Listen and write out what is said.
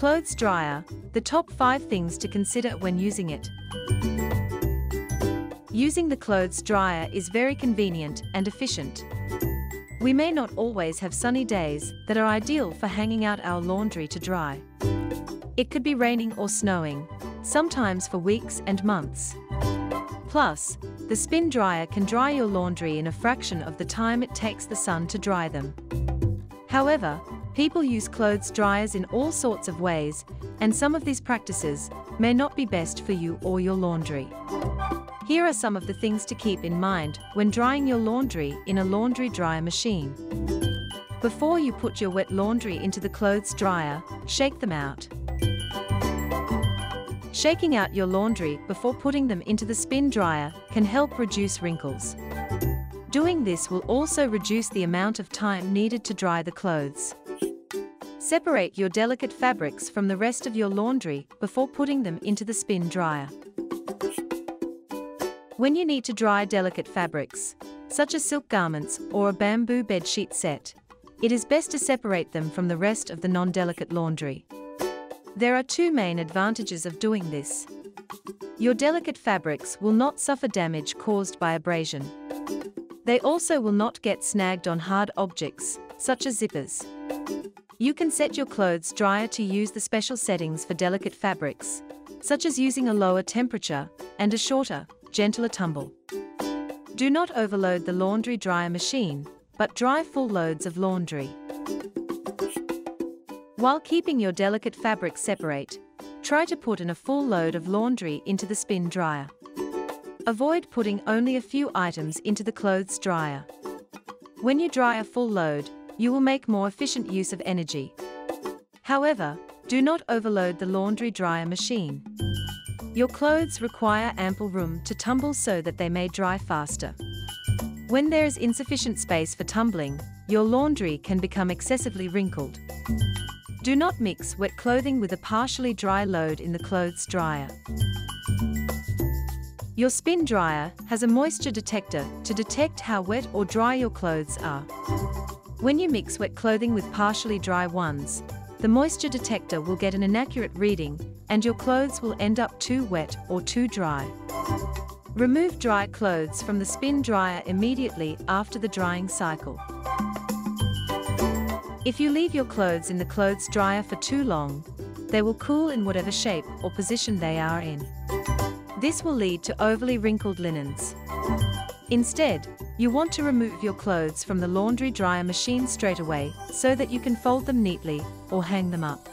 clothes dryer, the top 5 things to consider when using it. Using the clothes dryer is very convenient and efficient. We may not always have sunny days that are ideal for hanging out our laundry to dry. It could be raining or snowing, sometimes for weeks and months. Plus, the spin dryer can dry your laundry in a fraction of the time it takes the sun to dry them. However, people use clothes dryers in all sorts of ways, and some of these practices may not be best for you or your laundry. Here are some of the things to keep in mind when drying your laundry in a laundry dryer machine. Before you put your wet laundry into the clothes dryer, shake them out. Shaking out your laundry before putting them into the spin dryer can help reduce wrinkles. Doing this will also reduce the amount of time needed to dry the clothes. Separate your delicate fabrics from the rest of your laundry before putting them into the spin dryer. When you need to dry delicate fabrics, such as silk garments or a bamboo bedsheet set, it is best to separate them from the rest of the non-delicate laundry. There are two main advantages of doing this. Your delicate fabrics will not suffer damage caused by abrasion. They also will not get snagged on hard objects, such as zippers. You can set your clothes dryer to use the special settings for delicate fabrics, such as using a lower temperature and a shorter, gentler tumble. Do not overload the laundry dryer machine, but dry full loads of laundry. While keeping your delicate fabrics separate, try to put in a full load of laundry into the spin dryer. Avoid putting only a few items into the clothes dryer. When you dry a full load, you will make more efficient use of energy. However, do not overload the laundry dryer machine. Your clothes require ample room to tumble so that they may dry faster. When there is insufficient space for tumbling, your laundry can become excessively wrinkled. Do not mix wet clothing with a partially dry load in the clothes dryer. Your spin dryer has a moisture detector to detect how wet or dry your clothes are. When you mix wet clothing with partially dry ones, the moisture detector will get an inaccurate reading and your clothes will end up too wet or too dry. Remove dry clothes from the spin dryer immediately after the drying cycle. If you leave your clothes in the clothes dryer for too long, they will cool in whatever shape or position they are in. This will lead to overly wrinkled linens. Instead, you want to remove your clothes from the laundry dryer machine straight away so that you can fold them neatly or hang them up.